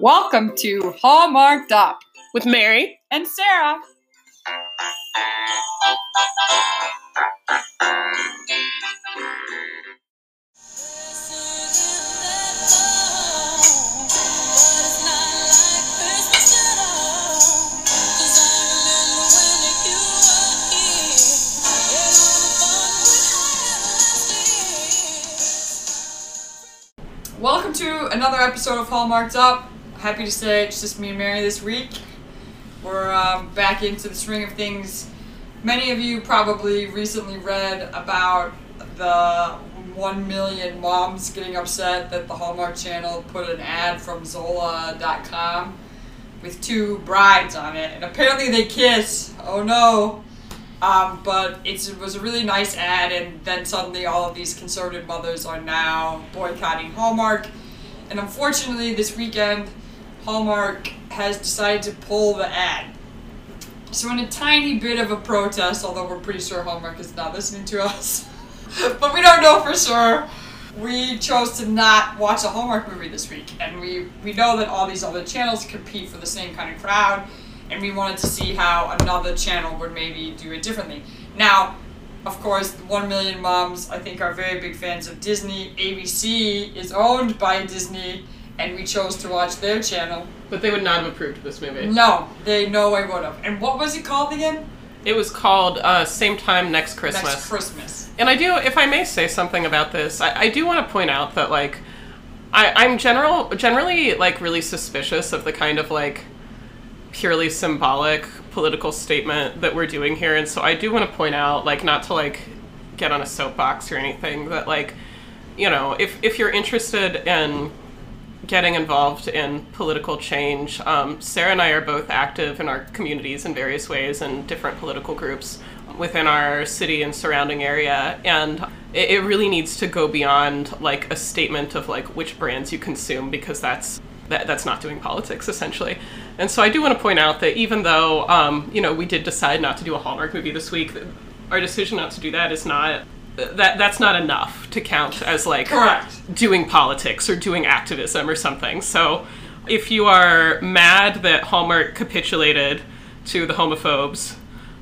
Welcome to Hallmarked Up with Mary. and Sarah. Another episode of Hallmarked Up. Happy to say it's just me and Mary this week. We're um, back into the swing of things. Many of you probably recently read about the 1 million moms getting upset that the Hallmark Channel put an ad from Zola.com with two brides on it. And apparently they kiss. Oh no. Um, but it was a really nice ad, and then suddenly all of these conservative mothers are now boycotting Hallmark. And unfortunately, this weekend, Hallmark has decided to pull the ad. So, in a tiny bit of a protest, although we're pretty sure Hallmark is not listening to us, but we don't know for sure, we chose to not watch a Hallmark movie this week. And we, we know that all these other channels compete for the same kind of crowd, and we wanted to see how another channel would maybe do it differently. Now, of course, the 1 million moms, I think, are very big fans of Disney. ABC is owned by Disney, and we chose to watch their channel. But they would not have approved this movie. No, they no way would have. And what was it called again? It was called uh, Same Time Next Christmas. Next Christmas. And I do, if I may say something about this, I, I do want to point out that like, I, I'm general generally like really suspicious of the kind of like purely symbolic political statement that we're doing here, and so I do want to point out like not to like get on a soapbox or anything, that like, you know, if if you're interested in getting involved in political change. Um, Sarah and I are both active in our communities in various ways and different political groups within our city and surrounding area. And it, it really needs to go beyond like a statement of like which brands you consume because that's that, that's not doing politics essentially. And so I do want to point out that even though um, you know we did decide not to do a Hallmark movie this week, our decision not to do that is not that that's not enough to count as like Correct. doing politics or doing activism or something. So if you are mad that Hallmark capitulated to the homophobes,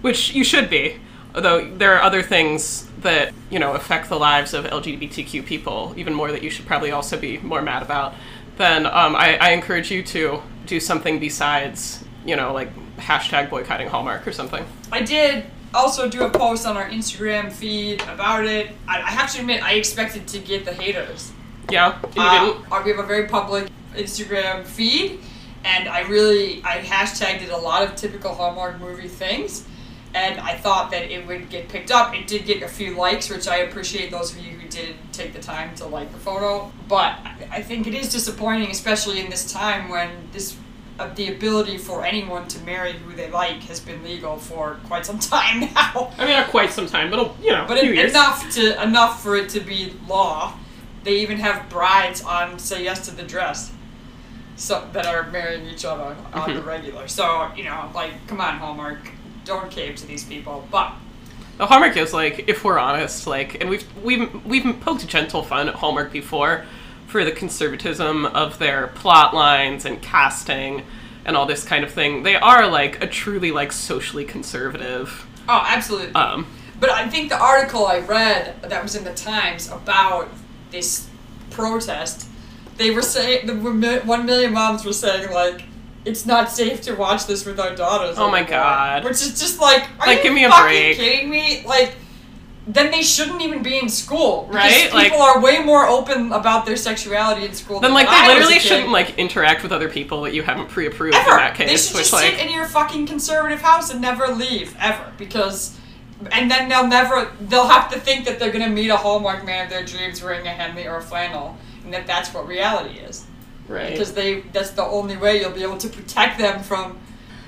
which you should be, although there are other things that, you know, affect the lives of LGBTQ people even more that you should probably also be more mad about, then um, I, I encourage you to do something besides, you know, like hashtag boycotting Hallmark or something. I did also do a post on our Instagram feed about it. I, I have to admit, I expected to get the haters. Yeah, uh, we have a very public Instagram feed, and I really I hashtagged a lot of typical Hallmark movie things, and I thought that it would get picked up. It did get a few likes, which I appreciate those of you who did take the time to like the photo. But I- think it is disappointing, especially in this time when this. Uh, the ability for anyone to marry who they like has been legal for quite some time now. I mean, not quite some time, but you know, But a few en- years. enough to enough for it to be law. They even have brides on "Say Yes to the Dress," so that are marrying each other on Mm-hmm. the regular. So you know, like, come on, Hallmark, don't cave to these people. But The Hallmark is like, if we're honest, like, and we've we've we've poked gentle fun at Hallmark before for the conservatism of their plot lines and casting and all this kind of thing. They are like a truly like socially conservative. oh, absolutely. Um, But I think the article I read that was in the Times about this protest, they were saying the one one million moms were saying like. It's not safe to watch this with our daughters. Oh my. God. Which is just like, are Like, you give me a fucking break. kidding me? Like, then they shouldn't even be in school, Right? People Like- are way more open about their sexuality in school. then than like when I they literally shouldn't like interact with other people that you haven't pre-approved ever. in that they case. should Which just like sit in your fucking conservative house and never leave ever because, and then they'll never they'll have to think that they're gonna meet a Hallmark man of their dreams wearing a Henley or a flannel, and that that's what reality is right. because they that's the only way you'll be able to protect them from.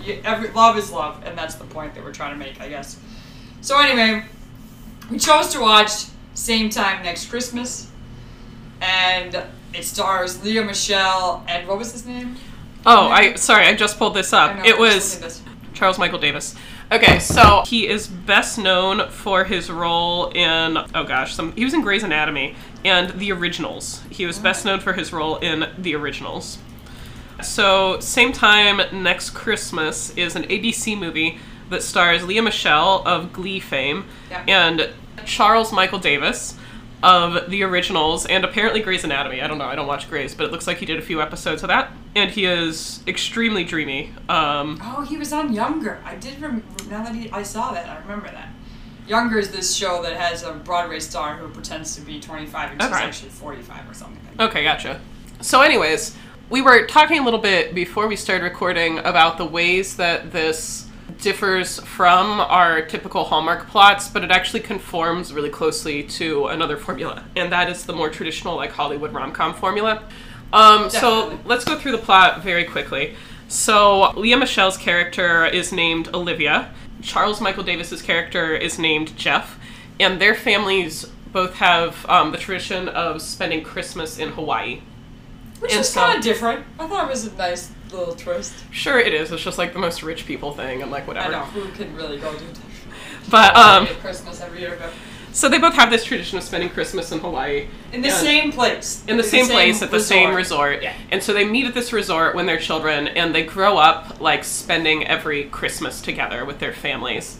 You, every love is love, and that's the point that we're trying to make, I guess. So anyway, we chose to watch same time next Christmas, and it stars Lea Michele and what was his name? oh, I sorry, I just pulled this up. know, It was looked at this. Charles Michael Davis. Okay, so he is best known for his role in oh gosh, some he was in Grey's Anatomy and The Originals. He was best known for his role in The Originals. So, same time next Christmas is an ABC movie that stars Lea Michele of Glee fame Yeah. and Charles Michael Davis of The Originals and apparently Grey's Anatomy. I don't know, I don't watch Grey's, but it looks like he did a few episodes of that. And he is extremely dreamy. Um, Oh, he was on Younger. I did rem- now that he, I saw that, I remember that. Younger is this show that has a Broadway star who pretends to be 25 and she's Okay. actually 45 or something. Okay, gotcha. So, anyways, we were talking a little bit before we started recording about the ways that this differs from our typical Hallmark plots, but it actually conforms really closely to another formula, and that is the more traditional, like Hollywood rom com formula. Um, so, let's go through the plot very quickly. So, Lea Michele's character is named Olivia, Charles Michael Davis's character is named Jeff, and their families both have um, the tradition of spending Christmas in Hawaii. Which is so- kind of different. I thought it was a nice little twist. Sure, it is. It's just like the most rich people thing, and like I whatever. know, who can really go do? But um, Christmas every year, but so they both have this tradition of spending Christmas in Hawaii. in the same place. in the same place at the same resort. Yeah. And so they meet at this resort when they're children and they grow up like spending every Christmas together with their families.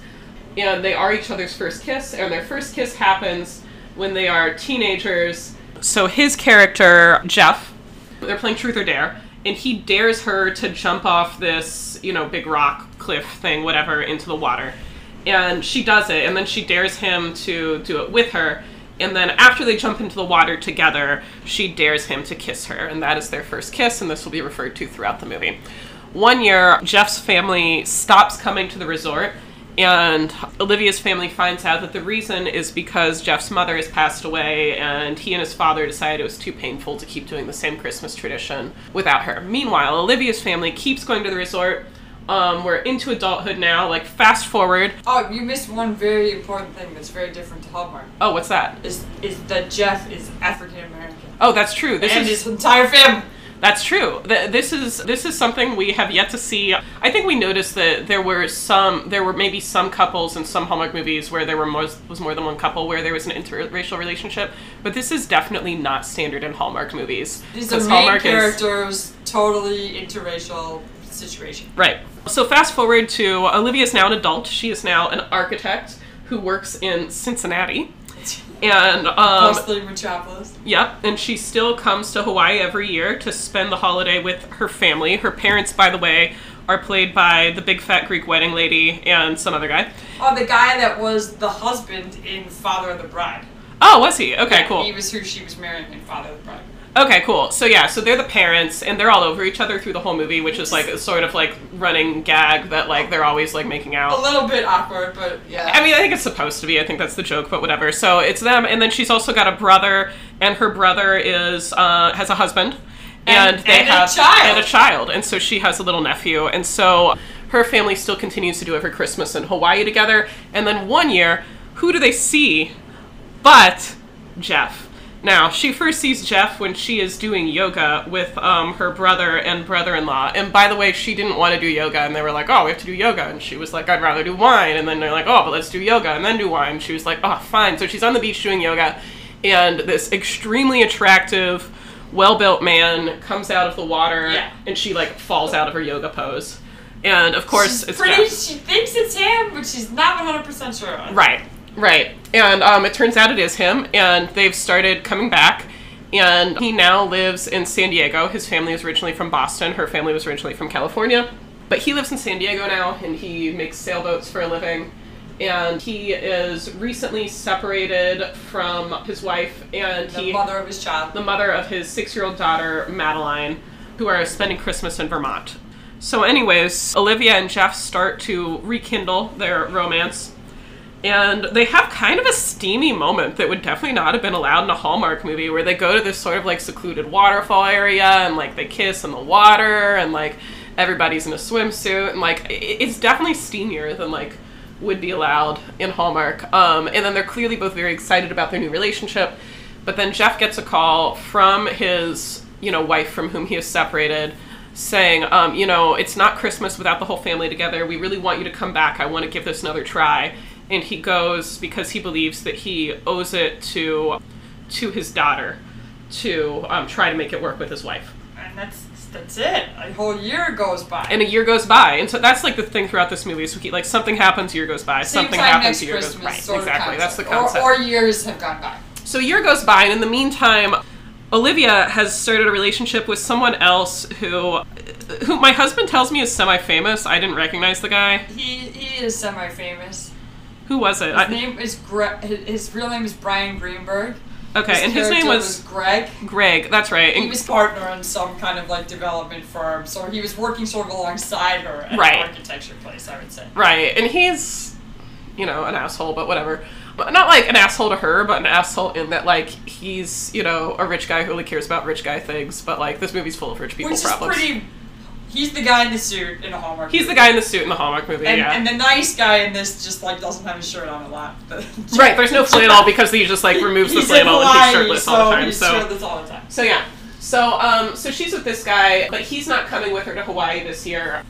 And they are each other's first kiss, and their first kiss happens when they are teenagers. So his character, Jeff, they're playing Truth or Dare, and he dares her to jump off this, you know, big rock cliff thing, whatever, into the water. And she does it, and then she dares him to do it with her. And then after they jump into the water together, she dares him to kiss her, and that is their first kiss, and this will be referred to throughout the movie. One year, Jeff's family stops coming to the resort, and Olivia's family finds out that the reason is because Jeff's mother has passed away, and he and his father decided it was too painful to keep doing the same Christmas tradition without her. Meanwhile, Olivia's family keeps going to the resort. Um, we're into adulthood now. Like, fast forward. Oh, you missed one very important thing that's very different to Hallmark. Oh, what's that? Is is that Jeff is African American Oh, that's true. This and is his entire family. That's true. Th- This is this is something we have yet to see. I think we noticed that there were some, there were maybe some couples in some Hallmark movies where there were more, was more than one couple where there was an interracial relationship, but this is definitely not standard in Hallmark movies. These are main Hallmark is- characters, totally interracial situation. Right. So fast forward to Olivia is now an adult. She is now an architect who works in Cincinnati, and um, Mostly Metropolis. Yep, and she still comes to Hawaii every year to spend the holiday with her family. Her parents, by the way, are played by the big fat Greek wedding lady and some other guy. Oh, the guy that was the husband in Father of the Bride. Oh, was he? Okay, Yeah, cool. He was who she was marrying in Father of the Bride. Okay, cool. So yeah, so they're the parents, and they're all over each other through the whole movie, which is like a sort of like running gag that like they're always like making out. A little bit awkward, but yeah. I mean, I think it's supposed to be. I think that's the joke, but whatever. So it's them, and then she's also got a brother, and her brother is uh, has a husband, and, And- they and a have child. and a child, and so she has a little nephew, and so her family still continues to do every Christmas in Hawaii together. And then one year, who do they see? But Jeff. Now, she first sees Jeff when she is doing yoga with um, her brother and brother in law. And by the way, she didn't want to do yoga, and they were like, oh, we have to do yoga. And she was like, I'd rather do wine. And then they're like, oh, but let's do yoga and then do wine. She was like, oh, fine. So she's on the beach doing yoga, and this extremely attractive, well built man comes out of the water, Yeah. and she like falls out of her yoga pose. And of course, she's it's pretty. Jeff. She thinks it's him, but she's not 100 percent sure. on. Right, right. And um, it turns out it is him, and they've started coming back. And he now lives in San Diego. His family is originally from Boston. Her family was originally from California. But he lives in San Diego now, and he makes sailboats for a living. And he is recently separated from his wife, and The he mother of his child. the mother of his six-year-old daughter Madeline, who are spending Christmas in Vermont. So, anyways, Olivia and Jeff start to rekindle their romance, and they have kind of a steamy moment that would definitely not have been allowed in a Hallmark movie, where they go to this sort of like secluded waterfall area and like they kiss in the water and like everybody's in a swimsuit and like it's definitely steamier than like would be allowed in Hallmark. Um, and then they're clearly both very excited about their new relationship. But then Jeff gets a call from his, you know, wife from whom he is separated, saying, um, you know, it's not Christmas without the whole family together. We really want you to come back. I want to give this another try. And he goes because he believes that he owes it to to his daughter to um, try to make it work with his wife. And that's that's it. A whole year goes by. And a year goes by, and so that's like the thing throughout this movie. So he, like something happens, year goes by. Same something happens, year goes Christmas, right. sort of Exactly, that's the concept. concept. Or, or years have gone by. So a year goes by, and in the meantime, Olivia has started a relationship with someone else who, who my husband tells me is semi-famous. I didn't recognize the guy. He he is semi-famous. Who was it? His I- name is Gre- his, his real name is Bryan Greenberg. okay, and his name character was Greg. Greg. That's right. He And was partner in some kind of like development firm, so he was working sort of alongside her at Right. an architecture place, I would say. Right, and he's, you know, an asshole, but whatever. But not like an asshole to her, but an asshole in that like he's, you know, a rich guy who only cares about rich guy things. But like this movie's full of rich people Which is problems. pretty. He's the guy in the suit in a Hallmark. He's the guy in the suit in the Hallmark movie. And, yeah. and the nice guy in this just like doesn't have his shirt on a lot. right, there's no flannel because he just like removes the flannel and he's Hawaii, shirtless so all the time. He's So shirtless all the time. So yeah. So um so she's with this guy, but he's not coming with her to Hawaii this year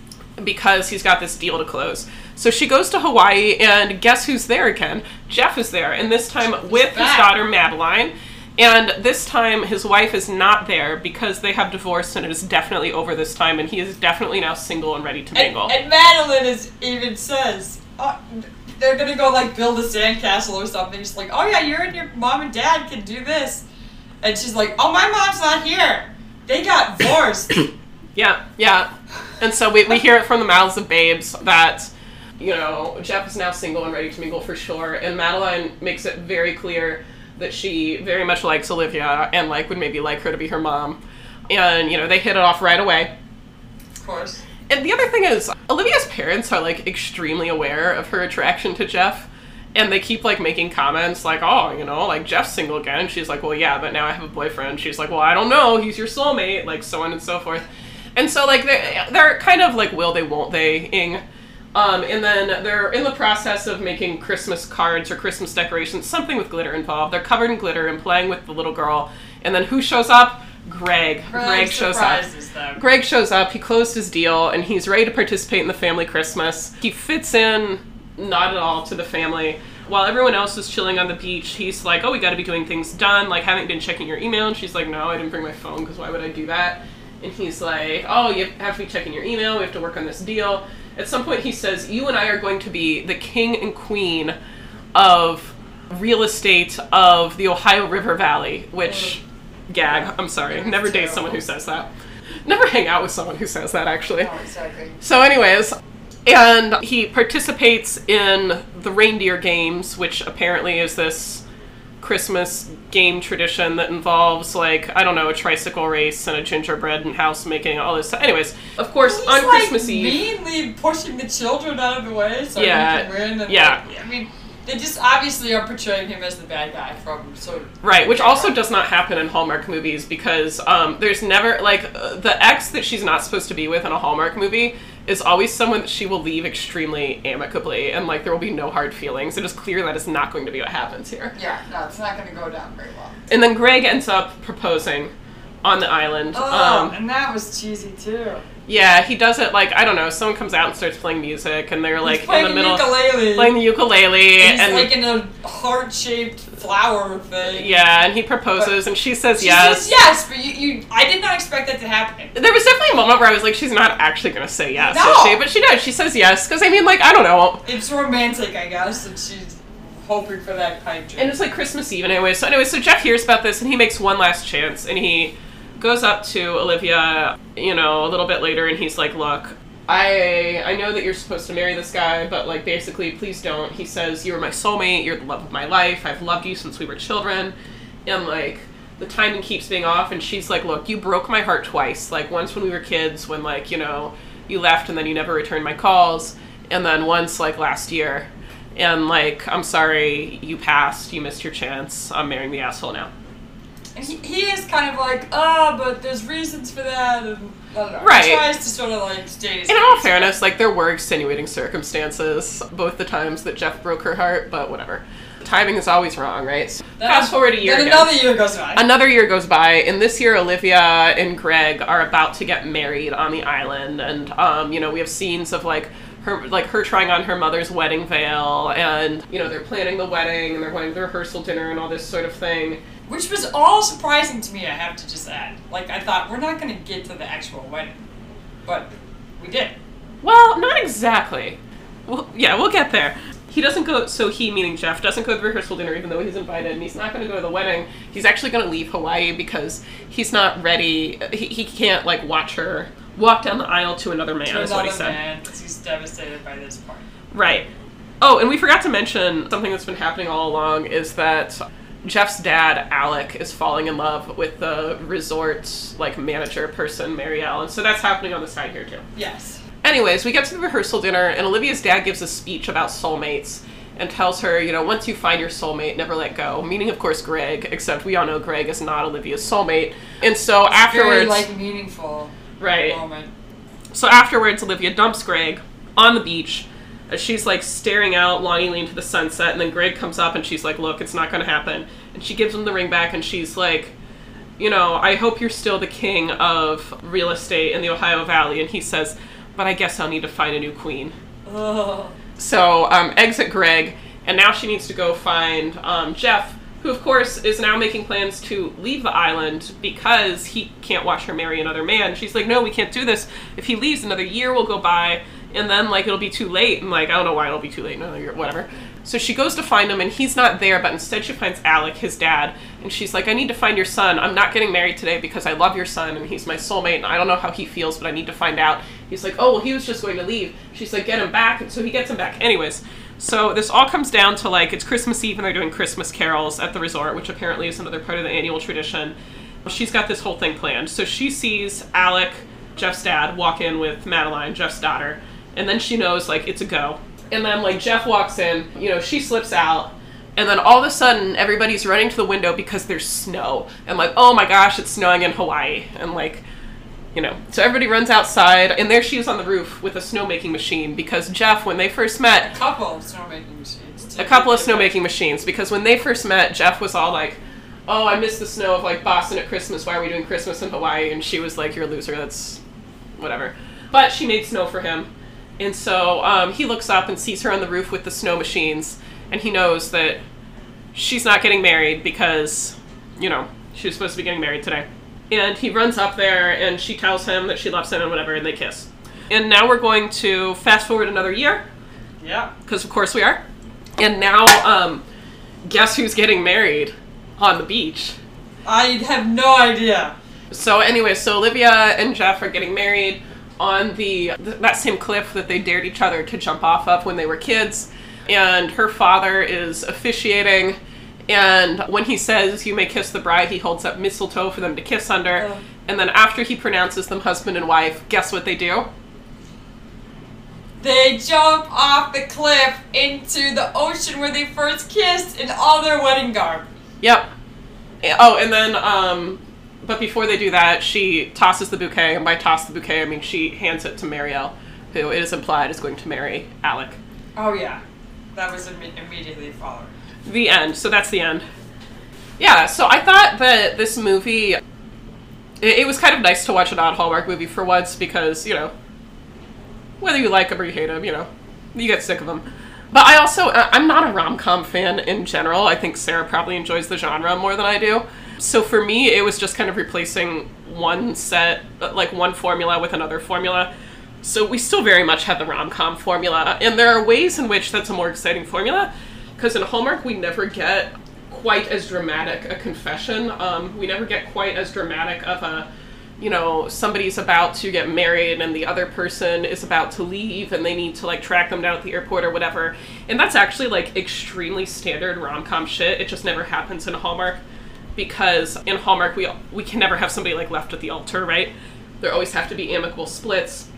because he's got this deal to close. So she goes to Hawaii and guess who's there again? Jeff is there, and this time with his daughter Madeline. And this time his wife is not there because they have divorced and it is definitely over this time and he is definitely now single and ready to mingle. and Madeline is even says uh, they're gonna go like build a sandcastle or something. She's like, oh yeah, you and your mom and dad can do this, and she's like, oh my mom's not here. They got divorced. Yeah, yeah. And so we, we hear it from the mouths of babes that, you know, Jeff is now single and ready to mingle for sure. And Madeline makes it very clear that she very much likes Olivia and, like, would maybe like her to be her mom. And, you know, they hit it off right away. of course. And the other thing is, Olivia's parents are, like, extremely aware of her attraction to Jeff. And they keep, like, making comments like, oh, you know, like, Jeff's single again. And she's like, well, yeah, but now I have a boyfriend. She's like, well, I don't know. He's your soulmate. Like, so on and so forth. And so, like, they're, they're kind of, like, will they, won't they-ing. Um, and then they're in the process of making Christmas cards or Christmas decorations, something with glitter involved. They're covered in glitter and playing with the little girl. And then who shows up? Greg. Greg, shows up. them. Greg shows up, he closed his deal, and he's ready to participate in the family Christmas. He fits in not at all to the family. While everyone else is chilling on the beach, he's like, Oh, we gotta be doing things done. Like, haven't been checking your email? And she's like, No, I didn't bring my phone, because why would I do that? And he's like, Oh, you have to be checking your email, we have to work on this deal. At some point, he says, You and I are going to be the king and queen of real estate of the Ohio River Valley, which, gag, I'm sorry, never date someone who says that. Never hang out with someone who says that, actually. Oh, exactly. So, anyways, and he participates in the reindeer games, which apparently is this Christmas game tradition that involves, like, I don't know, a tricycle race and a gingerbread and house making, all this. Anyways, of course, He's on like Christmas Eve. mainly pushing the children out of the way so Yeah, win. And yeah. like, I mean, they just obviously are portraying him as the bad guy from sort of Right, which also does not happen in Hallmark movies because um, there's never like uh, the ex that she's not supposed to be with in a Hallmark movie is always someone that she will leave extremely amicably and like there will be no hard feelings. It is clear that is not going to be what happens here. Yeah, no, it's not going to go down very well. And then Greg ends up proposing on the island. Oh, Um, and that was cheesy too. Yeah, he does it like I don't know. Someone comes out and starts playing music, and they're like in the middle of the ukulele. playing the ukulele, and he's and like in a heart-shaped flower thing. yeah, and he proposes, and she says She yes. says yes, but you, you, I did not expect that to happen. There was definitely a moment where I was like, she's not actually gonna say yes, No. she? But she does. She says yes because I mean, like, I don't know. It's romantic, I guess, and she's hoping for that pipe dream. And it's like Christmas Eve anyway. So anyway, so Jeff hears about this and he makes one last chance and he goes up to Olivia, you know, a little bit later and he's like, "Look, I I know that you're supposed to marry this guy, but like basically, please don't." He says, "You're my soulmate. You're the love of my life. I've loved you since we were children." And like the timing keeps being off and she's like, "Look, you broke my heart twice. Like once when we were kids when like, you know, you left and then you never returned my calls, and then once like last year." And like, I'm sorry, you passed. You missed your chance. I'm marrying the asshole now. And he, he is kind of like, ah, but there's reasons for that, and I don't know. Right. He tries to sort of like his In all fairness, like there were extenuating circumstances both the times that Jeff broke her heart, but whatever. timing is always wrong, right? So fast forward a year. Then again. another year goes by. Another year goes by, and this year Olivia and Greg are about to get married on the island, and um, you know we have scenes of like her like her trying on her mother's wedding veil, and you know they're planning the wedding and they're going to the rehearsal dinner and all this sort of thing. Which was all surprising to me, I have to just add. Like, I thought, we're not going to get to the actual wedding. But we did. Well, not exactly. Well, yeah, we'll get there. He doesn't go, so he, meaning Jeff, doesn't go to the rehearsal dinner even though he's invited, and he's not going to go to the wedding. He's actually going to leave Hawaii because he's not ready. He, he can't, like, watch her walk down the aisle to another man, To is what he another said. man, 'cause he's devastated by this part. Right. Oh, and we forgot to mention something that's been happening all along is that Jeff's dad, Alec, is falling in love with the resort like manager person, Marielle, and so that's happening on the side here too. Yes. Anyways, we get to the rehearsal dinner, and Olivia's dad gives a speech about soulmates and tells her, you know, once you find your soulmate, never let go. Meaning, of course, Greg, except we all know Greg is not Olivia's soulmate. And so afterwards. Very, like, meaningful right. moment. So afterwards, Olivia dumps Greg on the beach. As She's like staring out longingly into the sunset, and then Greg comes up and she's like, Look, it's not gonna happen. And she gives him the ring back, and she's like, You know, I hope you're still the king of real estate in the Ohio Valley. And he says, But I guess I'll need to find a new queen. Ugh. So um, exit Greg, and now she needs to go find um, Jeff, who of course is now making plans to leave the island because he can't watch her marry another man. She's like, no, we can't do this. If he leaves, another year will go by, and then like it'll be too late. And like I don't know why it'll be too late. Another year, whatever. So she goes to find him, and he's not there. But instead, she finds Alec, his dad, and she's like, I need to find your son. I'm not getting married today because I love your son, and he's my soulmate, and I don't know how he feels, but I need to find out. He's like, oh, well, he was just going to leave. She's like, get him back. And so he gets him back. Anyways, so this all comes down to like, it's Christmas Eve and they're doing Christmas carols at the resort, which apparently is another part of the annual tradition. She's got this whole thing planned. So she sees Alec, Jeff's dad, walk in with Madeline, Jeff's daughter, and then she knows like it's a go. And then like Jeff walks in, you know, she slips out, and then all of a sudden everybody's running to the window because there's snow. And like, oh my gosh, it's snowing in Hawaii. And like, you know, so everybody runs outside, and there she is on the roof with a snowmaking machine because Jeff, when they first met, A couple of snowmaking machines. a couple of snowmaking machines because when they first met, Jeff was all like, "Oh, I miss the snow of like Boston at Christmas. Why are we doing Christmas in Hawaii?" And she was like, "You're a loser. That's whatever." But she made snow for him, and so um, he looks up and sees her on the roof with the snow machines, and he knows that she's not getting married because, you know, she was supposed to be getting married today. And he runs up there, and she tells him that she loves him and whatever, and they kiss. And now we're going to fast forward another year Yeah. because of course we are. And now, um, guess who's getting married on the beach? I have no idea. So anyway, so Olivia and Jeff are getting married on the that same cliff that they dared each other to jump off of when they were kids. And her father is officiating. And when he says, You may kiss the bride, he holds up mistletoe for them to kiss under. Oh. And then after he pronounces them husband and wife, guess what they do? They jump off the cliff into the ocean where they first kissed in all their wedding garb. Yep. Oh, and then, um, but before they do that, she tosses the bouquet, and by toss the bouquet, I mean she hands it to Marielle, who it is implied is going to marry Alec. Oh yeah, that was imme- immediately followed. The end. So that's the end. Yeah, so I thought that this movie, it, it was kind of nice to watch a non Hallmark movie for once because, you know, whether you like them or you hate them, you know, you get sick of them. But I also, I'm not a rom com fan in general. I think Sarah probably enjoys the genre more than I do. So for me, it was just kind of replacing one set, like one formula with another formula. So we still very much have the rom com formula, and there are ways in which that's a more exciting formula. Because in Hallmark, we never get quite as dramatic a confession. Um, we never get quite as dramatic of a, you know, somebody's about to get married and the other person is about to leave and they need to like track them down at the airport or whatever. And that's actually like extremely standard rom com shit. It just never happens in Hallmark because in Hallmark we we can never have somebody like left at the altar, right? There always have to be amicable splits.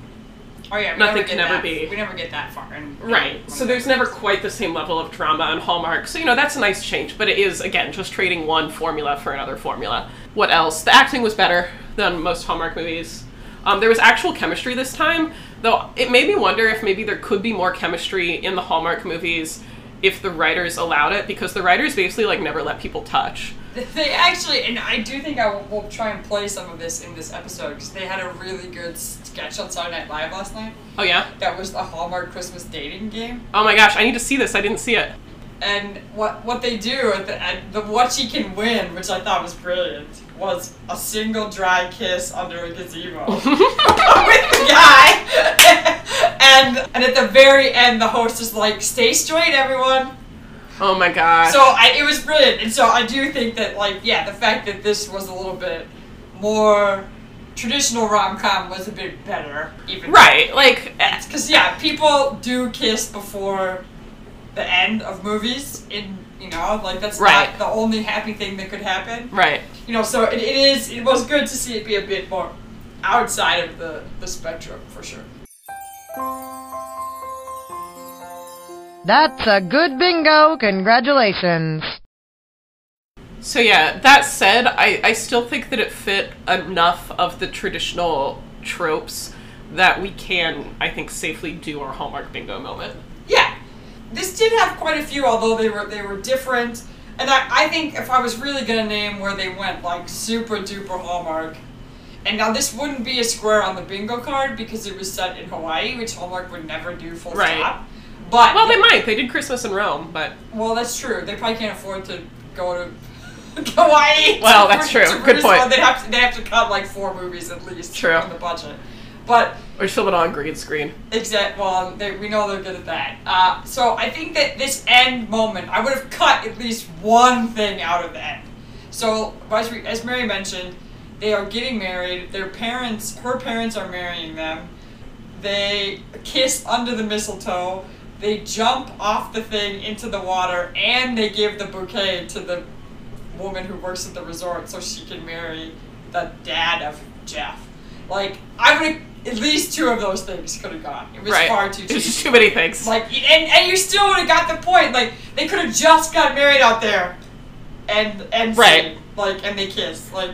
Oh yeah, Nothing can ever be. We never get that far. In, Right. So there's never quite the same level of drama on Hallmark. So, you know, that's a nice change, but it is, again, just trading one formula for another formula. What else? The acting was better than most Hallmark movies. Um, there was actual chemistry this time, though it made me wonder if maybe there could be more chemistry in the Hallmark movies if the writers allowed it because the writers basically like never let people touch. They actually, and I do think I will, will try and play some of this in this episode because they had a really good sketch on Saturday Night Live last night. Oh yeah. That was the Hallmark Christmas dating game. Oh my gosh, I need to see this. I didn't see it. And what what they do at the at the what she can win, which I thought was brilliant, was a single dry kiss under a gazebo with the guy. and and at the very end, the host is like, "Stay straight, everyone." Oh my god. So I, it was brilliant, and so I do think that like yeah, the fact that this was a little bit more traditional rom com was a bit better, even right, like eh, because yeah, people do kiss before the end of movies. In you know, like that's Right. not the only happy thing that could happen. right. You know, so it, it is. It was good to see it be a bit more outside of the the spectrum for sure. That's a good bingo. Congratulations. So yeah, that said, I, I still think that it fit enough of the traditional tropes that we can, I think, safely do our Hallmark bingo moment. Yeah, this did have quite a few, although they were they were different. And I, I think if I was really gonna name where they went, like super duper Hallmark, and now this wouldn't be a square on the bingo card because it was set in Hawaii, which Hallmark would never do full Right. stop. But Well, they might. They did Christmas in Rome, but Well, that's true. They probably can't afford to go to Hawaii. Well, that's true. Good point. one. They'd have to they have to cut like four movies at least True. on the budget. But or film it on green screen. Exact. Well, they, we know they're good at that. Uh, so I think that this end moment, I would have cut at least one thing out of end. So as, we, as Mary mentioned, they are getting married. Their parents, her parents, are marrying them. They kiss under the mistletoe. They jump off the thing into the water, and they give the bouquet to the woman who works at the resort so she can marry the dad of Jeff. Like I would have at least two of those things could have gone. It was right. far too cheap. too many things. Like and, and you still would have got the point. Like they could have just got married out there, and and Right. seen, like and they kiss, like.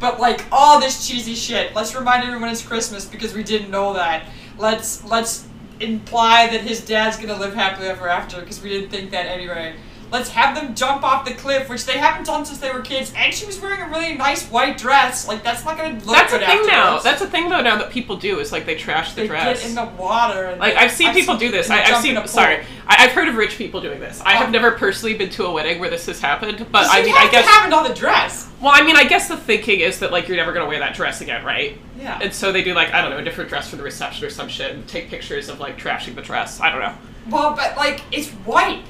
But like all this cheesy shit. Let's remind everyone it's Christmas because we didn't know that. Let's let's imply that his dad's gonna live happily ever after because we didn't think that anyway. Let's have them jump off the cliff, which they haven't done since they were kids. And she was wearing a really nice white dress. Like that's not gonna look That's a good thing now. That's a thing though now that people do is like they trash the they dress. get in the water. And Like I've seen people do this. I, I've seen. a. Sorry, I, I've heard of rich people doing this. I have Oh. never personally been to a wedding where this has happened, but I mean, have I guess. happened on the dress. well, I mean, I guess the thinking is that like you're never gonna wear that dress again, right? Yeah. And so they do like I don't know a different dress for the reception or some shit, and take pictures of like trashing the dress. I don't know. Well, but like it's white.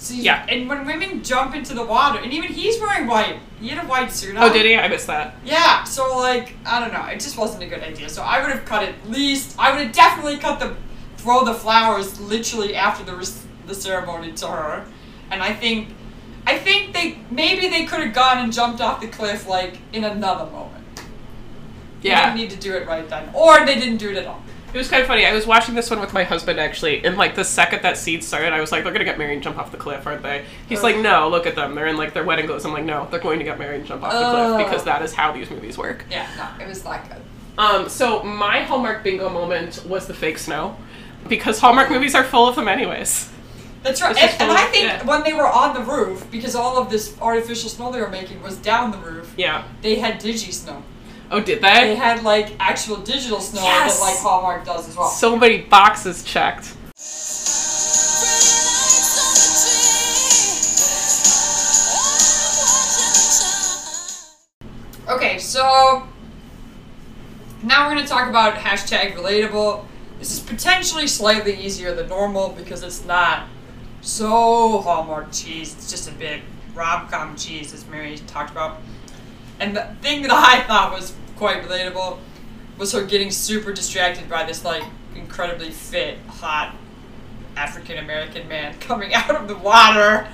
So you- Yeah. And when women jump into the water, and even he's wearing white. He had a white suit oh, on. Oh, did he? I missed that. Yeah. So like I don't know. It just wasn't a good idea. So I would have cut at least. I would have definitely cut the throw the flowers literally after the the ceremony to her, and I think. I think they maybe they could have gone and jumped off the cliff like in another moment. They Yeah. didn't need to do it right then, or they didn't do it at all. It was kind of funny. I was watching this one with my husband actually, and like the second that scene started, I was like, "They're gonna get married and jump off the cliff, aren't they?" He's like, "No, look at them. They're in like their wedding clothes." I'm like, "No, they're going to get married and jump off the cliff because that is how these movies work." Yeah. No, it was not good. Um, so my Hallmark bingo moment was the fake snow, because Hallmark movies are full of them anyways. That's right. And, and I think yeah. when they were on the roof, because all of this artificial snow they were making was down the roof, Yeah. they had digi snow. Oh, did They they? had like actual digital snow Yes! that like Hallmark does as well. So many boxes checked. Okay, so now we're gonna talk about hashtag relatable. This is potentially slightly easier than normal because it's not so Hallmark cheese. It's just a bit rom com cheese, as Mary talked about. And the thing that I thought was quite relatable was her getting super distracted by this like incredibly fit, hot African American man coming out of the water.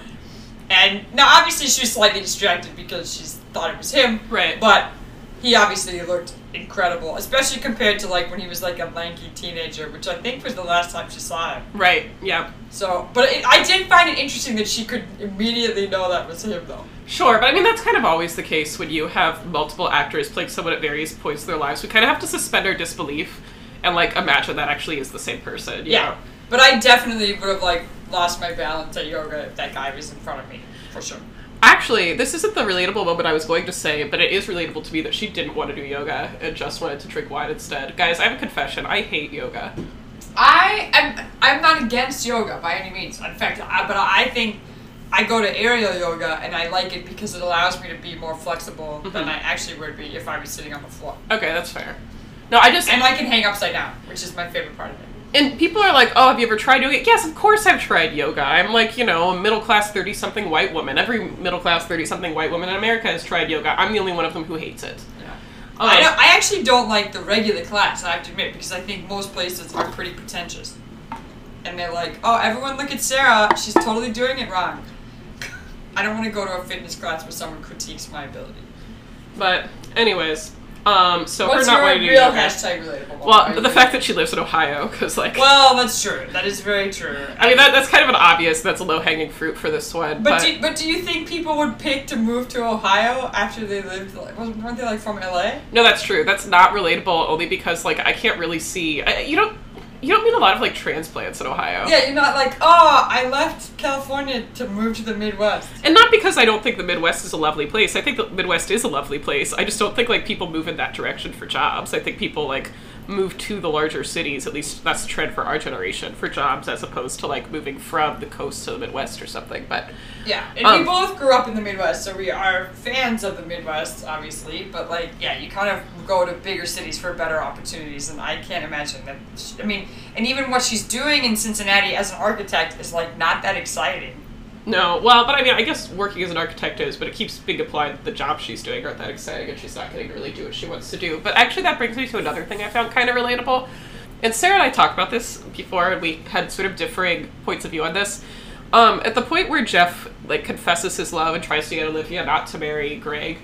And now obviously she was slightly distracted because she thought it was him. Right. But he obviously looked incredible, especially compared to like when he was like a lanky teenager, which I think was the last time she saw him. Right. Yeah. So, but it, I did find it interesting that she could immediately know that was him, though. Sure, but I mean that's kind of always the case when you have multiple actors playing someone at various points in their lives. We kind of have to suspend our disbelief and like imagine that actually is the same person. you Yeah. know? But I definitely would have like lost my balance at yoga if that guy was in front of me, for sure. Actually, this isn't the relatable moment I was going to say, but it is relatable to me that she didn't want to do yoga and just wanted to drink wine instead. Guys, I have a confession. I hate yoga. I am I'm not against yoga by any means. In fact, I, but I think I go to aerial yoga and I like it because it allows me to be more flexible than Mhm. I actually would be if I was sitting on the floor. Okay, that's fair. No, I just And I can hang upside down, which is my favorite part of it. and people are like, "Oh, have you ever tried doing it?" Yes, of course I've tried yoga. I'm like, you know, a middle class thirty something white woman. Every middle class thirty something white woman in America has tried yoga. I'm the only one of them who hates it. Yeah. Um, I, don't, I actually don't like the regular class, I have to admit, because I think most places are pretty pretentious. And they're like, oh, everyone look at Sarah, she's totally doing it wrong. I don't want to go to a fitness class where someone critiques my ability. But anyways, um, so What's her not your wanting to do yoga. hashtag relatable? Well, Are the fact that she lives in Ohio, because like, Well, that's true. That is very true. I mean, that, that's kind of an obvious. That's a low hanging fruit for this one. But But, do, but do you think people would pick to move to Ohio after they lived? Like, wasn't- weren't they like from LA? no, that's true. That's not relatable only because like I can't really see. I, you don't. You don't meet a lot of like transplants in Ohio. Yeah, you're not like, oh, I left California to move to the Midwest. And not because I don't think the Midwest is a lovely place. I think the Midwest is a lovely place. I just don't think like people move in that direction for jobs. I think people like move to the larger cities. At least that's the trend for our generation for jobs, as opposed to like moving from the coast to the Midwest or something. But Yeah, and Um, we both grew up in the Midwest, so we are fans of the Midwest, obviously. But like, yeah, you kind of go to bigger cities for better opportunities, and I can't imagine that. I mean, and even what she's doing in Cincinnati as an architect is like not that exciting. No, well, but I mean, I guess working as an architect is, but it keeps being applied that the jobs she's doing aren't that exciting, and she's not getting to really do what she wants to do. But actually, that brings me to another thing I found kind of relatable. And Sarah and I talked about this before, and we had sort of differing points of view on this. Um, at the point where Jeff like confesses his love and tries to get Olivia not to marry Greg,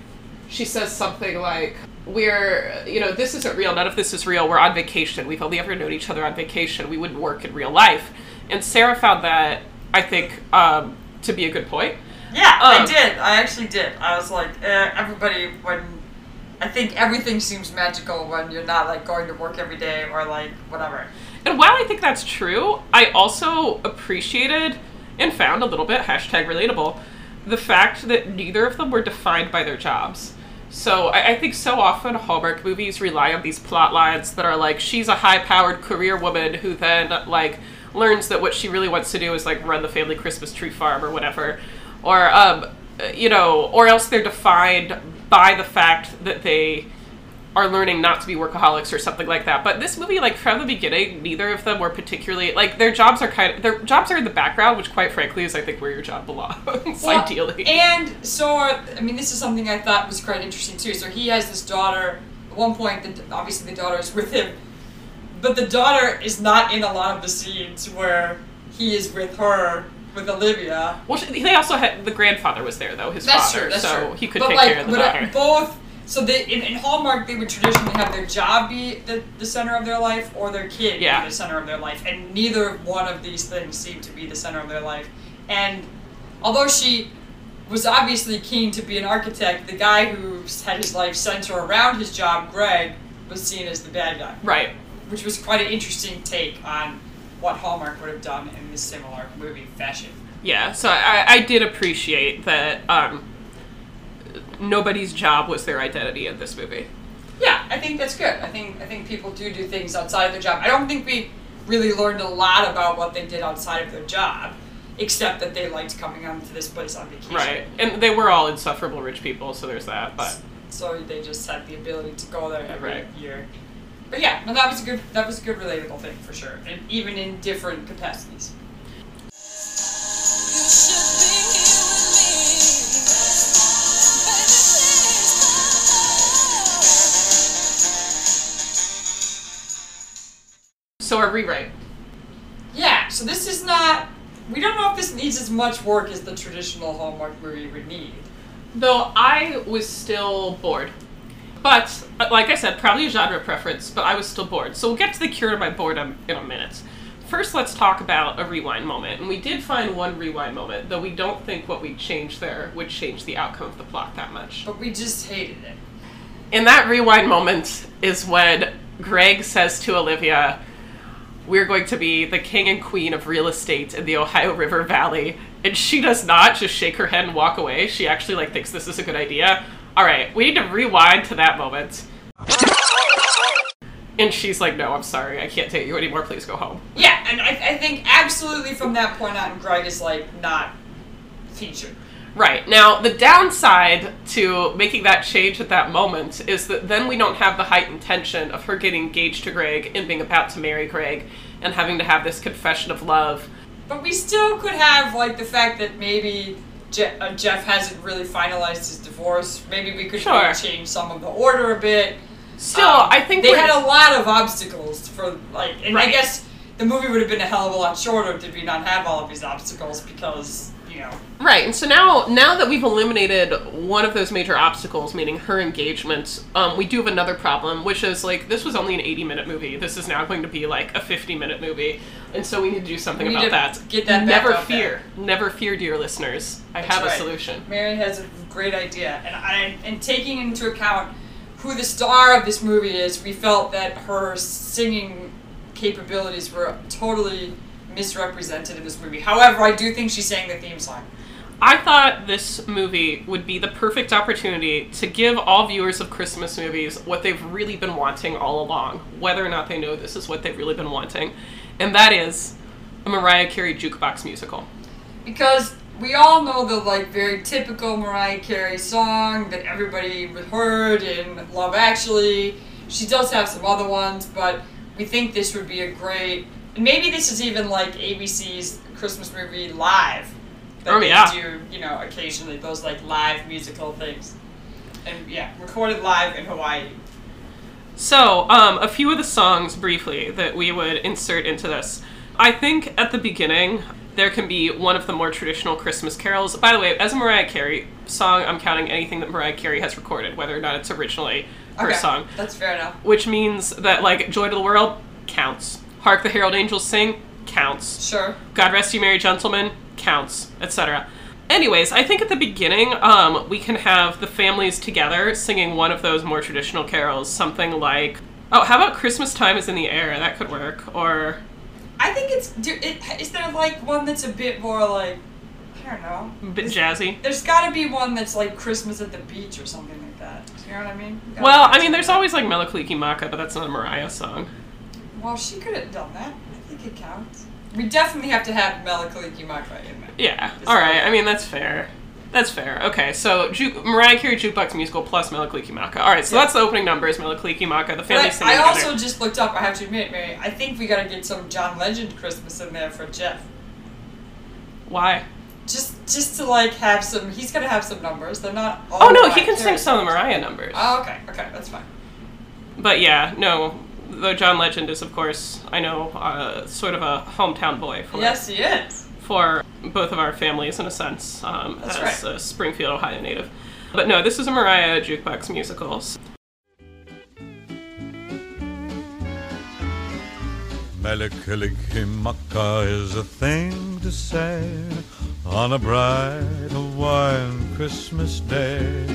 she says something like, "We're, you know, this isn't real. None of this is real. We're on vacation. We've only ever known each other on vacation. We wouldn't work in real life." And Sarah found that I think um, to be a good point. Yeah, I Um, did. I actually did. I was like, eh, everybody when. I think everything seems magical when you're not like going to work every day or like whatever. And while I think that's true, I also appreciated and found a little bit hashtag relatable the fact that neither of them were defined by their jobs. So I, I think so often Hallmark movies rely on these plot lines that are like she's a high-powered career woman who then like learns that what she really wants to do is like run the family Christmas tree farm or whatever, or um, you know, or else they're defined by the fact that they are learning not to be workaholics or something like that. But this movie, like from the beginning, neither of them were particularly like their jobs are kind of their jobs are in the background, which quite frankly is I think where your job belongs Well, ideally. And so, I mean, this is something I thought was quite interesting too. So he has this daughter. At one point, the, obviously the daughter is with him, but the daughter is not in a lot of the scenes where he is with her, with Olivia. well, they also had the grandfather was there though, his That's father, true. That's so true. he could but take like, care of the but, daughter. both. So they in, in Hallmark they would traditionally have their job be the, the center of their life or their kid Yeah. be the center of their life, and neither one of these things seemed to be the center of their life. And although she was obviously keen to be an architect, the guy who had his life center around his job, Greg, was seen as the bad guy, right. Which was quite an interesting take on what Hallmark would have done in this similar movie fashion. Yeah, so I, I did appreciate that um, nobody's job was their identity in this movie. Yeah, I think that's good. I think I think people do do things outside of their job. I don't think we really learned a lot about what they did outside of their job, except that they liked coming onto this place on vacation. Right. And they were all insufferable rich people, so there's that. But So they just had the ability to go there every Right. year. But yeah, no, that was a good that was a good relatable thing for sure, and even in different capacities. You should be here with me. Baby, please so a rewrite. Yeah, so this is not. We don't know if this needs as much work as the traditional Hallmark movie would need. Though I was still bored. But, uh, like I said, probably a genre preference, but I was still bored. So we'll get to the cure to my boredom in a minute. First, let's talk about a rewind moment. And we did find one rewind moment, though we don't think what we changed there would change the outcome of the plot that much. But we just hated it. In that rewind moment is when Greg says to Olivia, we're going to be the king and queen of real estate in the Ohio River Valley. And she does not just shake her head and walk away. She actually like thinks this is a good idea. All right, we need to rewind to that moment. And she's like, "No, I'm sorry, I can't take you anymore. Please go home." Yeah, and I, I think absolutely from that point on, Greg is like not featured. Right. Now, the downside to making that change at that moment is that then we don't have the heightened tension of her getting engaged to Greg and being about to marry Greg and having to have this confession of love. But we still could have like the fact that maybe Je- uh, Jeff hasn't really finalized his divorce. Maybe we could Sure. maybe change some of the order a bit. Still, Um, I think they had a lot of obstacles for like, and I guess the movie would have been a hell of a lot shorter did we not have all of these obstacles because you know Right, and so now now that we've eliminated one of those major obstacles, meaning her engagement, um, we do have another problem, which is like this was only an 80 minute movie. This is now going to be like a 50 minute movie, and so we need to do something about that. get that Never fear, never fear, dear listeners. I That's have a solution. Mary has a great idea, and I, and taking into account who the star of this movie is, we felt that her singing capabilities were totally misrepresented in this movie. However, I do think she sang the theme song. I thought this movie would be the perfect opportunity to give all viewers of Christmas movies what they've really been wanting all along, whether or not they know this is what they've really been wanting, and that is a Mariah Carey jukebox musical. because we all know the like very typical Mariah Carey song that everybody heard in Love Actually. She does have some other ones, but we think this would be a great. Maybe this is even like ABC's Christmas movie live. That Oh, they yeah. do you know occasionally those like live musical things, and yeah, recorded live in Hawaii. So, um, a few of the songs briefly that we would insert into this. I think at the beginning there can be one of the more traditional Christmas carols. By the way, as a Mariah Carey song, I'm counting anything that Mariah Carey has recorded, whether or not it's originally her Okay, song. That's fair enough. Which means that like Joy to the World counts. Hark the Herald Angels Sing counts. Sure. God Rest You Merry Gentlemen counts, etc. Anyways, I think at the beginning, um, we can have the families together singing one of those more traditional carols, something like, oh, how about Christmas Time is in the Air? That could work. Or, I think it's. Do, it, is there like one that's a bit more like. I don't know. a bit Is- jazzy. There's got to be one that's like Christmas at the beach or something like that. You know what I mean? Well, I mean, there's always like Mele Kalikimaka, but that's not a Mariah song. Well, she could have done that. I think it counts. We definitely have to have Mele Kalikimaka in there. Yeah. All right. like- I mean, that's fair. That's fair. Okay, so Ju- Mariah Carey Jukebox Musical plus Mele Kalikimaka. All right, so Yeah. that's the opening numbers, Mele Kalikimaka, the family I, singing I together. also just looked up. I have to admit, Mary. I think we got to get some John Legend Christmas in there for Jeff. Why? Just, just to like have some. He's gonna have some numbers. They're not. All Oh no, he Mariah can sing some of the Mariah numbers. Oh, okay, okay, that's fine. But yeah, no. Though John Legend is, of course, I know, uh, sort of a hometown boy for Yes, he is. for both of our families in a sense, um, That's as right. a Springfield, Ohio native. But no, this is a Mariah jukebox musical. Mele Kalikimaka is a thing to say on a bright Hawaiian Christmas day.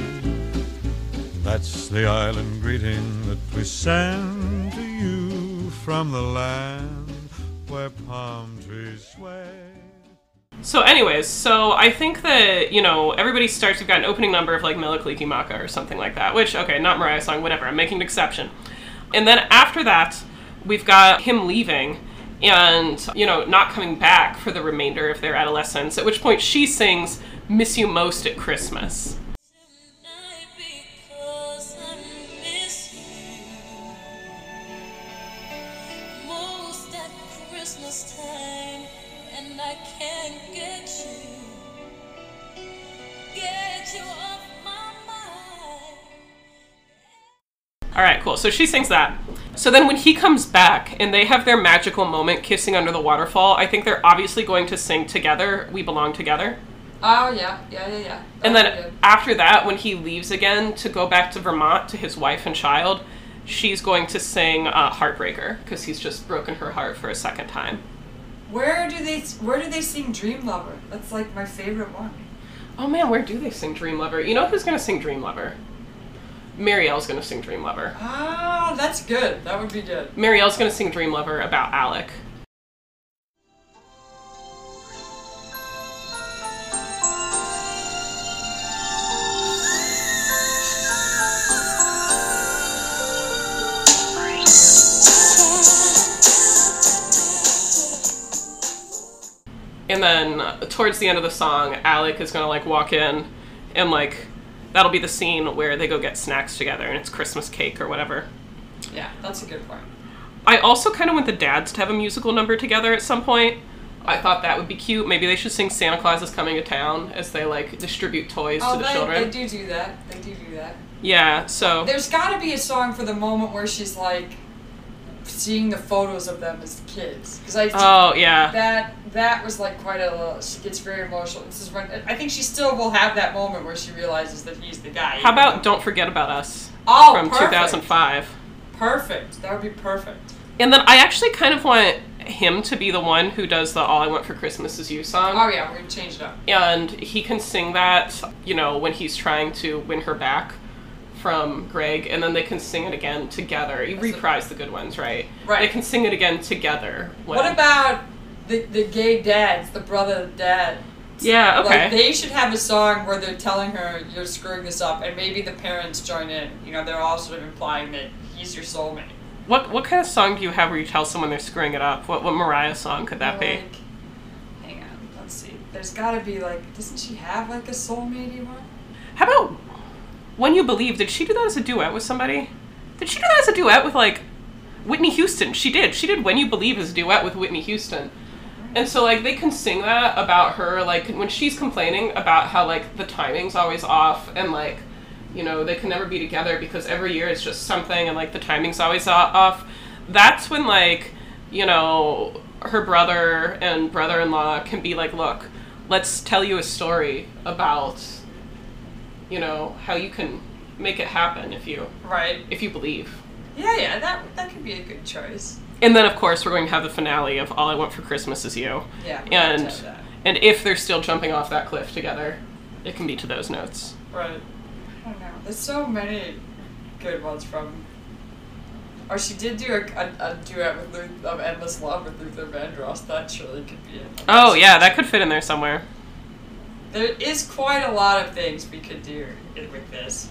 That's the island greeting that we send to you from the land where palm trees sway. So, anyways, so I think that, you know, everybody starts, we've got an opening number of like Mele Kalikimaka or something like that, which, okay, not Mariah song, whatever, I'm making an exception. And then after that, we've got him leaving and, you know, not coming back for the remainder of their adolescence, at which point she sings Miss You Most at Christmas. All right, cool. So she sings that. So then when he comes back and they have their magical moment kissing under the waterfall, I think they're obviously going to sing together, We Belong Together. Oh yeah, yeah, yeah, yeah. And That'd then good. after that, when he leaves again to go back to Vermont to his wife and child, she's going to sing uh, Heartbreaker because he's just broken her heart for a second time. where do they where do they sing Dream Lover? That's like my favorite one. Oh man, where do they sing Dream Lover? You know who's going to sing Dream Lover? Marielle's gonna sing Dream Lover. Ah, that's good. That would be good. Marielle's gonna sing Dream Lover about Alec. And then uh, towards the end of the song, Alec is gonna like walk in, and like that'll be the scene where they go get snacks together, and it's Christmas cake or whatever. Yeah, that's a good point. I also kind of want the dads to have a musical number together at some point. I thought that would be cute. Maybe they should sing "Santa Claus is Coming to Town" as they like distribute toys Oh, to the they, children. they do do that. They do do that. Yeah, so There's got to be a song for the moment where she's like seeing the photos of them as kids. Because I oh yeah, that that was like quite a little. She gets very emotional. This is when I think she still will have that moment where she realizes that he's the guy. how about "Don't Forget About Us" oh, from perfect. 2005? Perfect. That would be perfect. And then I actually kind of want him to be the one who does the "All I Want for Christmas Is You" song. Oh yeah, we're gonna change it up. and he can sing that, you know, when he's trying to win her back from Greg, and then they can sing it again together. You That's a- reprise the good ones, right? Right. They can sing it again together. when- What about the the gay dads, the brother dad? Yeah. Okay. Like they should have a song where they're telling her you're screwing this up, and maybe the parents join in. You know, they're all sort of implying that he's your soulmate. what What kind of song do you have where you tell someone they're screwing it up? What What Mariah song could that be? Hang on, let's see. There's got to be like, doesn't she have like a soulmate one? How about "When You Believe"? Did she do that as a duet with somebody? Did she do that as a duet with like Whitney Houston? She did. She did "When You Believe" as a duet with Whitney Houston. And so like they can sing that about her like when she's complaining about how like the timing's always off and like you know they can never be together because every year it's just something and like the timing's always off. That's when like you know her brother and brother-in-law can be like, look, let's tell you a story about you know how you can make it happen if you Right. if you believe. Yeah, yeah, that that could be a good choice. And then of course we're going to have the finale of All I Want for Christmas Is You. Yeah. we have to And and if they're still jumping off that cliff together, it can be to those notes. Right. Oh, I don't know. There's so many good ones from. Or she did do a, a, a duet with Luth- of Endless Love with Luther Vandross. That surely could be it. Oh yeah, that could fit in there somewhere. There is quite a lot of things we could do with this.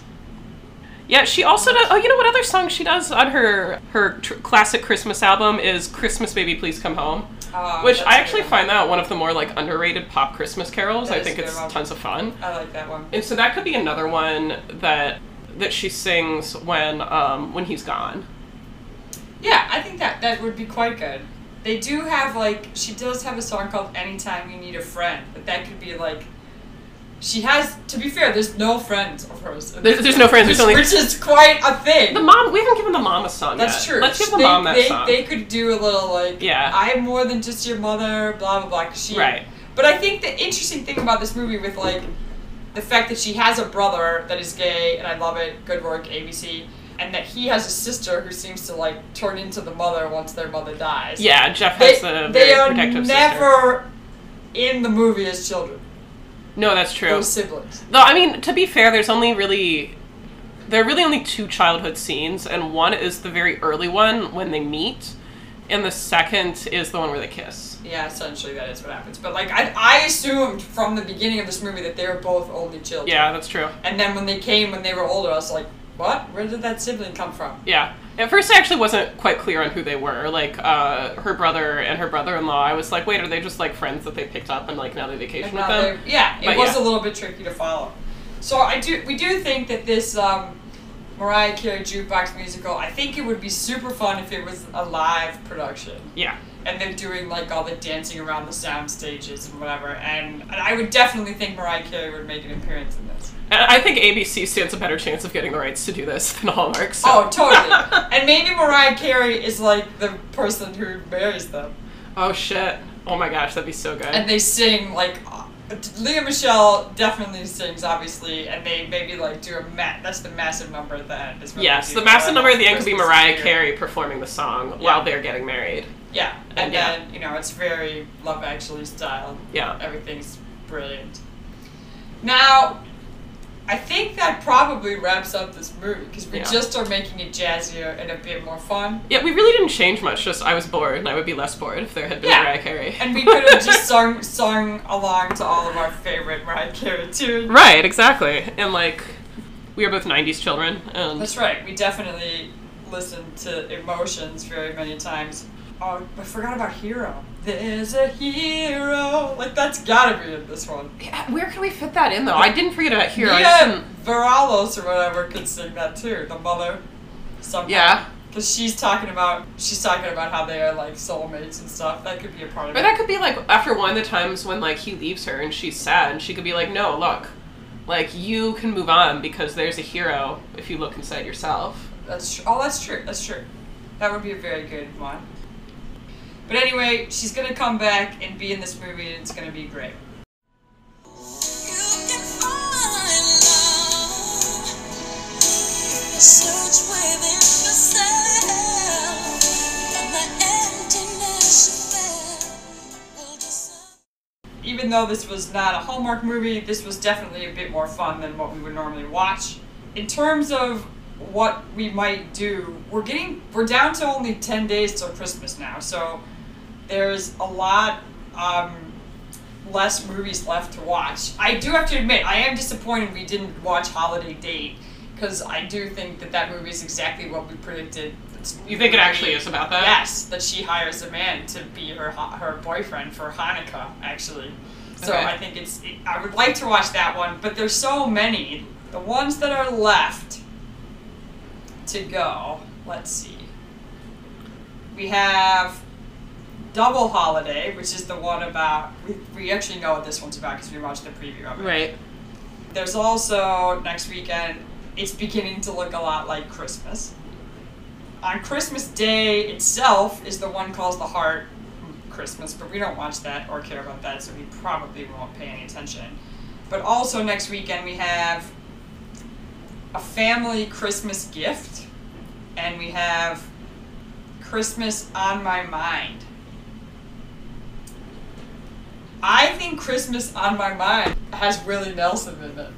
Yeah, she also does. Oh, you know what other song she does on her her tr- classic Christmas album is "Christmas Baby Please Come Home," Uh, which I actually find that one of the more like underrated pop Christmas carols. That I think it's one. tons of fun. I like that one. And so that could be another one that that she sings when um when he's gone. Yeah, I think that that would be quite good. They do have like she does have a song called "Anytime You Need a Friend," but that could be like. She has, to be fair, there's no friends of hers. There's- there's no friends, there's which, only- which is quite a thing. The mom, we haven't given the mom a song That's yet. true. Let's give the they, mom that they, song. They could do a little like, Yeah. I'm more than just your mother, blah blah blah she, Right. But I think the interesting thing about this movie with like the fact that she has a brother that is gay, and I love it. Good work, ABC. And that he has a sister who seems to like turn into the mother once their mother dies. yeah, Jeff They, has a they very are protective sister. never in the movie as children. No, that's true. Those siblings. Though I mean, to be fair, there's only really there are really only two childhood scenes, and one is the very early one when they meet, and the second is the one where they kiss. Yeah, essentially that is what happens. But like I, I assumed from the beginning of this movie that they were both only children. Yeah, that's true. And then when they came when they were older, I was like, what? Where did that sibling come from? Yeah. At first, I actually wasn't quite clear on who they were. Like, uh, her brother and her brother-in-law. I was like, wait, are they just like friends that they picked up and like now they vacation with them? yeah, it But was yeah. a little bit tricky to follow. So I do, we do think that this um, Mariah Carey jukebox musical, I think it would be super fun if it was a live production. Yeah. And they're doing like all the dancing around the sound stages and whatever. And, and I would definitely think Mariah Carey would make an appearance in this. And I think ABC stands a better chance of getting the rights to do this than Hallmark. So. Oh, totally. and maybe Mariah Carey is like the person who marries them. Oh shit. Oh my gosh, that'd be so good. and they sing like Lea Michele definitely sings obviously, and they maybe like do a ma- that's the massive number at the end. Is yes, the massive number at the end could be Mariah Carey performing the song Yeah. while they're getting married. Yeah, and, yeah. then you know it's very Love Actually style. Yeah. everything's brilliant. Now, I think that probably wraps up this movie because we Yeah. just are making it jazzier and a bit more fun. Yeah, we really didn't change much. Just I was bored, and I would be less bored if there had been Yeah. Mariah Carey. And we could have just sung sung along to all of our favorite Mariah Carey tunes. right, exactly. And like, we are both '90s children, and That's right. We definitely listened to Emotions very many times. Oh, I forgot about Hero. There's a hero. Like that's gotta be in this one. Yeah, where can we fit that in though? I didn't forget about Hero. Yeah, Mia Viralos or whatever could sing that too. The mother. Somehow. Yeah. Because she's talking about she's talking about how they are like soulmates and stuff. That could be a part of Or it. But that could be like after one of the times when like he leaves her and she's sad, and she could be like, "No, look, like you can move on because there's a hero if you look inside yourself." That's tr- oh, that's true. That's true. That would be a very good one. But anyway, she's gonna come back and be in this movie, and it's gonna be great. You can find love. Search within yourself, and the emptiness you feel will disappear. Even though this was not a Hallmark movie, this was definitely a bit more fun than what we would normally watch. In terms of what we might do, we're getting we're down to only ten days till Christmas now, so there's a lot um, less movies left to watch. I do have to admit, I am disappointed we didn't watch Holiday Date because I do think that that movie is exactly what we predicted. You think it actually is about that? Yes, that she hires a man to be her her boyfriend for Hanukkah, actually. So Okay. I think it's. It, I would like to watch that one, but there's so many. The ones that are left to go. Let's see. We have Double Holiday, which is the one about. We, we actually know what this one's about because we watched the preview of it. Right. There's also next weekend. It's beginning to look a lot like Christmas. On Christmas Day itself is the one calls the Heart Christmas, but we don't watch that or care about that, so we probably won't pay any attention. But also next weekend we have a family Christmas gift, and we have Christmas on my mind. I think Christmas on my mind has Willie Nelson in it.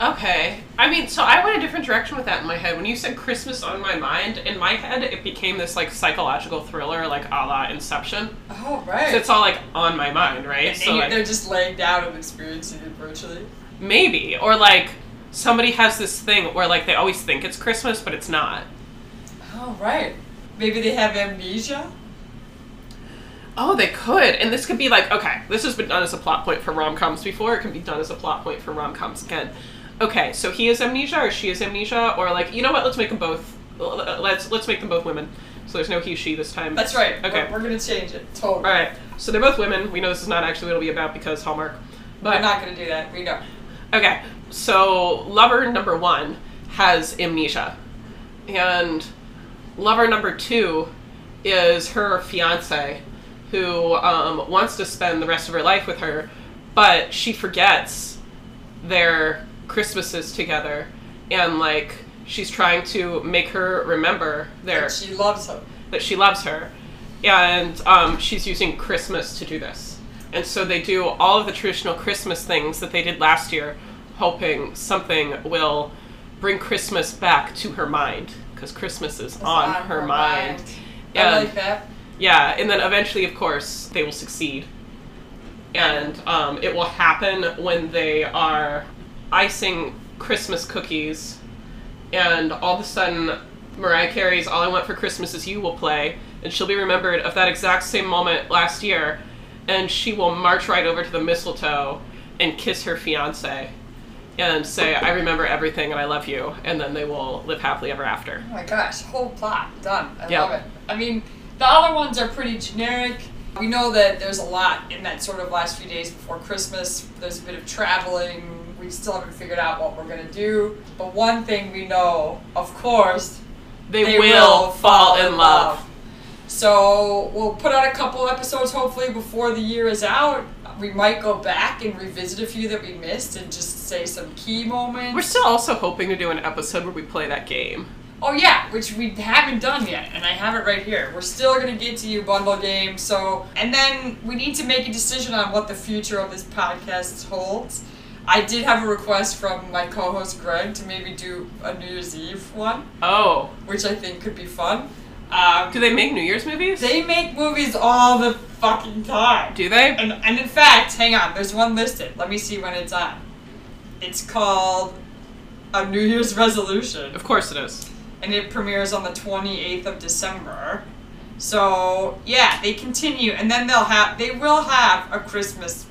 Okay. I mean, so I went a different direction with that in my head. When you said Christmas on my mind, in my head it became this like psychological thriller, like a la Inception. Oh right. So it's all like on my mind, right? and so like, they're just laying down and experiencing it virtually. maybe or like somebody has this thing where like they always think it's Christmas, but it's not. Oh right. Maybe they have amnesia. Oh, they could, and this could be like okay. This has been done as a plot point for rom coms before. It can be done as a plot point for rom coms again. Okay, so he has amnesia, or she has amnesia, or like you know what? Let's make them both. Let's let's make them both women. So there's no he she this time. That's right. Okay. We're, we're gonna change it. Totally. All right. So they're both women. We know this is not actually what it'll be about because Hallmark. But We're not gonna do that. We know. Okay, so lover number one has amnesia, and lover number two is her fiance, who um, wants to spend the rest of her life with her, but she forgets their Christmases together, and like she's trying to make her remember their And she loves her that she loves her, and um, she's using Christmas to do this. And so they do all of the traditional Christmas things that they did last year, hoping something will bring Christmas back to her mind because Christmas is It's on, her, mind. I And- like that. Yeah, and then eventually, of course, they will succeed. And um, it will happen when they are icing Christmas cookies, and all of a sudden, Mariah Carey's All I Want for Christmas Is You will play, and she'll be remembered of that exact same moment last year, and she will march right over to the mistletoe and kiss her fiance and say, I remember everything and I love you, and then they will live happily ever after. Oh my gosh, whole plot done. I Yeah. love it. I mean, the other ones are pretty generic. We know that there's a lot in that sort of last few days before Christmas. There's a bit of traveling. We still haven't figured out what we're gonna do. But one thing we know, of course, They, they will, fall in love. So we'll put out a couple episodes hopefully before the year is out. We might go back and revisit a few that we missed and just say some key moments. We're still also hoping to do an episode where we play that game. Oh yeah, which we haven't done yet, and I have it right here. We're still gonna get to you bundle game. So, and then we need to make a decision on what the future of this podcast holds. I did have a request from my co-host Greg to maybe do a New Year's Eve one, Oh, which I think could be fun. Um, do they make New Year's movies? they make movies all the fucking time. do they? And, and in fact, hang on, there's one listed. Let me see when it's on. It's called A New Year's Resolution, Of course it is. And it premieres on the 28th of December. So yeah, they continue, and then they'll have they will have a Christmas,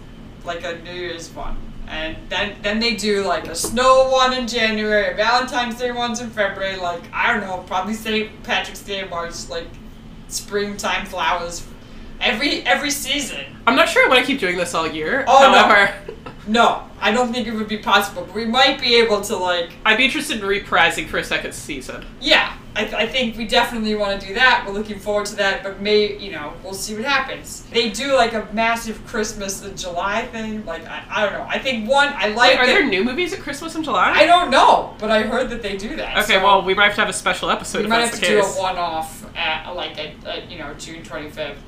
like a New Year's one, and then then they do like a snow one in January, a Valentine's Day ones in February, like I don't know, probably St. Patrick's Day in March, like springtime flowers, every every season. I'm not sure I want to keep doing this all year. Oh. However, No, I don't think it would be possible, but we might be able to like I'd be interested in reprising for a second season. yeah. I, I think we definitely want to do that. We're looking forward to that, but may you know we'll see what happens. They do like a massive Christmas in July thing. Like I, I don't know. I think one I like. Wait, are that- there new movies at Christmas in July? I don't know, but I heard that they do that. Okay, so well, we might have to have a special episode we if might have to do a one-off at like at, at you know June twenty fifth.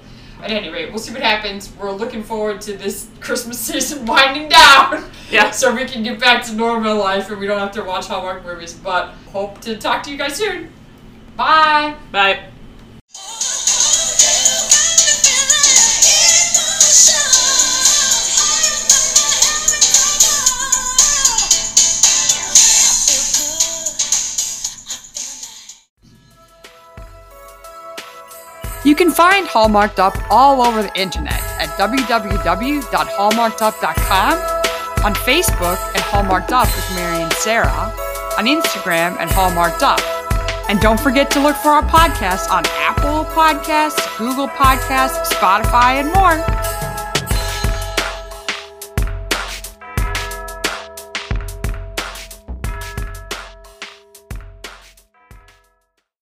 At any rate, we'll see what happens. We're looking forward to this Christmas season winding down. Yeah. So we can get back to normal life and we don't have to watch Hallmark movies. But hope to talk to you guys soon. Bye. Bye. You can find Hallmarked Up all over the internet at www.hallmarkedup.com, on Facebook at Hallmarked Up with Mary and Sarah, on Instagram at Hallmarked Up. And don't forget to look for our podcast on Apple Podcasts, Google Podcasts, Spotify, and more.